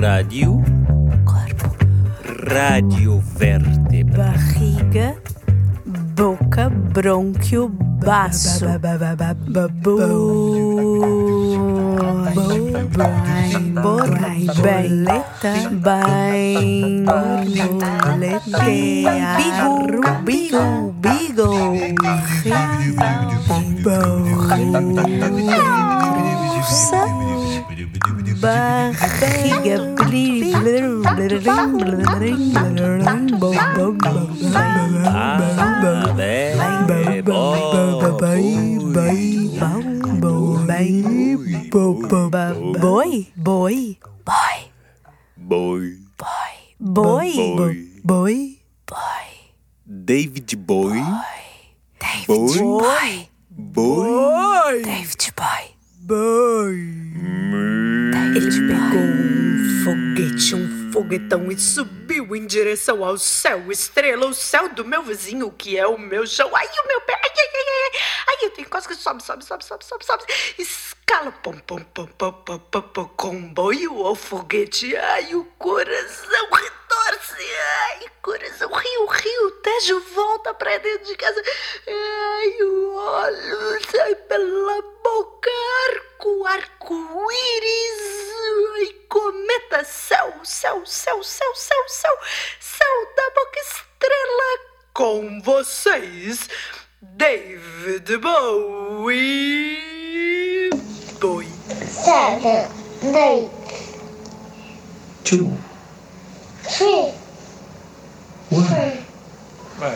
Rádio. corpo, Rádio vértebra. barriga, boca, brônquio, baço. Borboleta, borboleta, bigo, bigo, bigo, bolsa, barriga, Boi, boi, boi, Boi. boi, boi, Boi. boi, David Bowie. David. Boy, Boi. David Boy. Ele pegou um foguete, um foguetão e subiu em direção ao céu, estrela, o céu do meu vizinho, que é o meu chão. Ai, o meu pé, ai, ai, ai, ai, ai, eu tenho quase que sobe, sobe, sobe, sobe, sobe, sobe, escala, pom, pom, pom, pom, pom, pom, pom, comboio ou foguete, ai, o coração retorce, ai, coração, rio, rio, Tejo volta pra dentro de casa, ai, o óleo sai pela arco, arco-íris, ai, cometa, céu, céu, céu, céu, céu, céu, céu da boca estrela, com vocês, David Bowie, Bowie. seven, eight, two, three, one.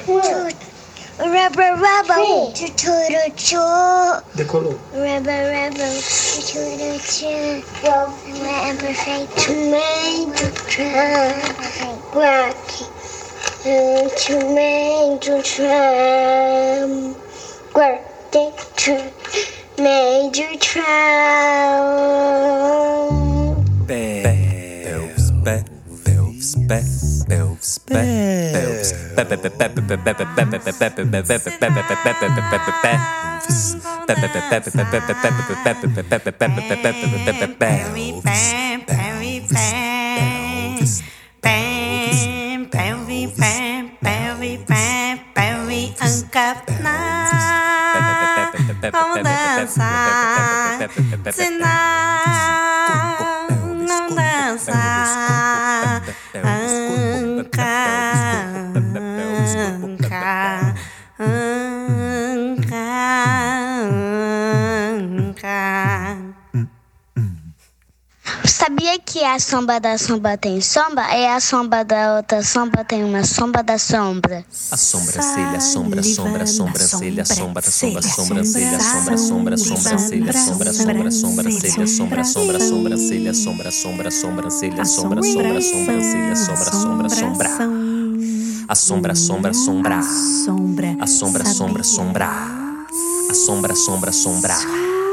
two, Rubber, rubber, choo choo choo. The color. Rubber, rubber, choo choo choo. Rubber, fake tomato trap. Black, tomato trap. Birthday trap, major trap. Bells, bells, Vamos dançar tonight. A sombra da sombra tem sombra? E a sombra da outra sombra tem uma sombra da sombra. A sobrancelha, sombra, sombra, sobrancelha, sombra, sombra, sobrancelha, sombra, sombra, sobrancelha, sombra, sombra, sobrancelha, sombra, sombra, sobrancelha, sombra, sombra, sobrancelha, sombra, sombra, sobrancelha, sombra, sombra, sombra. A sombra, sombra, sombra. Sombra, A sombra, sombra, sombra. A sombra, sombra, sombra.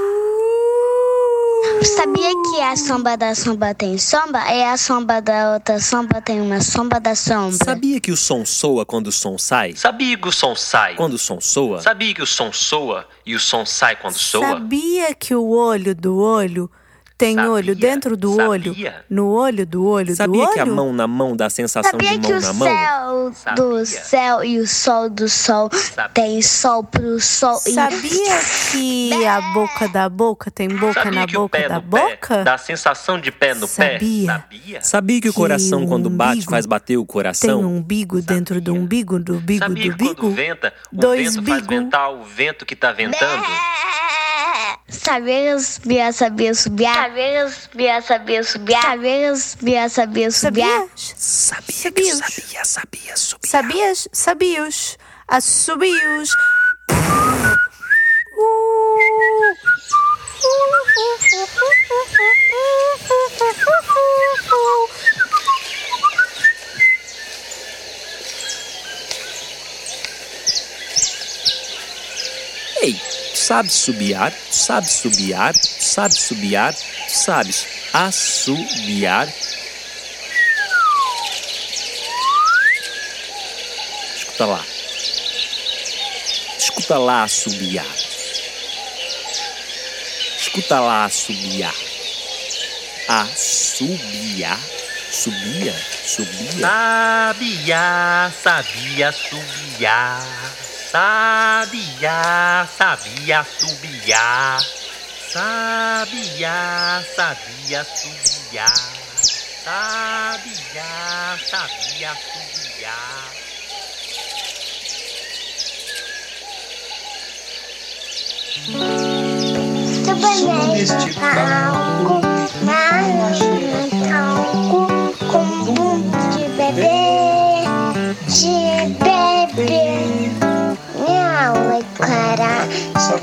Sabia que a sombra da sombra tem sombra? E a sombra da outra sombra tem uma sombra da sombra. Sabia que o som soa quando o som sai? Sabia que o som sai? Quando o som soa? Sabia que o som soa e o som sai quando soa? Sabia que o olho do olho tem Sabia, olho dentro do sabia. olho? No olho do olho do Sabia olho? que a mão na mão dá a sensação Sabia de que mão o na mão? céu do Sabia. céu e o sol do sol tem sol pro sol e Sabia que a boca da boca tem boca Sabia na que o boca da boca? dá a sensação de pé no Sabia. pé? Sabia? Sabia que o Que coração, o quando bate, umbigo faz bater o Tem coração? um umbigo dentro do umbigo do umbigo Sabia do que quando bigo? venta, o Dois vento faz bigo. ventar o vento que tá ventando? Sabia subir, sabia subir. Sabia subir, sabia subir. Sabia subir, sabia subir. Sabias? Sabia sabia, sabia, subia. Sabias? Sabios? Assobios? Ei, sabes subiar? Sabes subiar? Sabes subiar? Sabes assobiar? Escuta lá. Escuta lá assobiar. Escuta lá assobiar. Assobiar. subia, subia. Sabia, sabia, subia. Sabia, sabia, subia. Sabia, sabia, subia. Sabia, sabia, subia. Neste palco,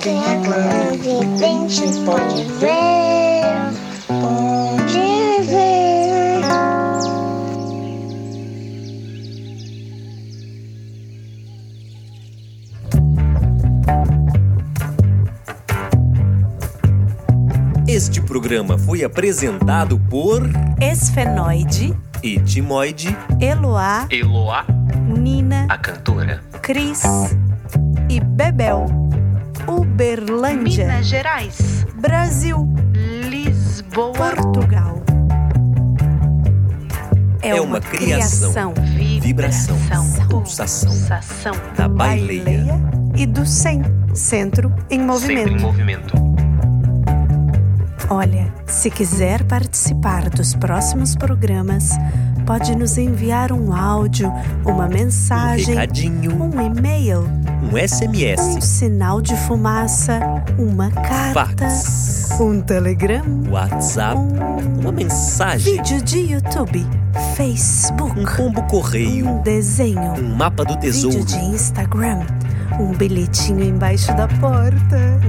só quem é claro evidente pode ver, pode ver. Este programa foi apresentado por Esfenoide, Etimoide, Eloá, Eloá, Nina, a cantora. Cris e Bebel. Uberlândia, Minas Gerais, Brasil, Lisboa, Portugal. É uma criação, vibração, pulsação pulsação. da baileia. Baileia e do SEM, Centro em Sempre em Movimento. movimento. Olha, se quiser participar dos próximos programas, pode nos enviar um áudio, uma Um mensagem, recadinho, um e-mail, um um SMS, sinal de fumaça, uma carta, fax, um telegram, WhatsApp, um uma mensagem, vídeo de YouTube, um Facebook, pombo correio, um desenho, um mapa do vídeo tesouro. de Instagram, um bilhetinho embaixo da porta,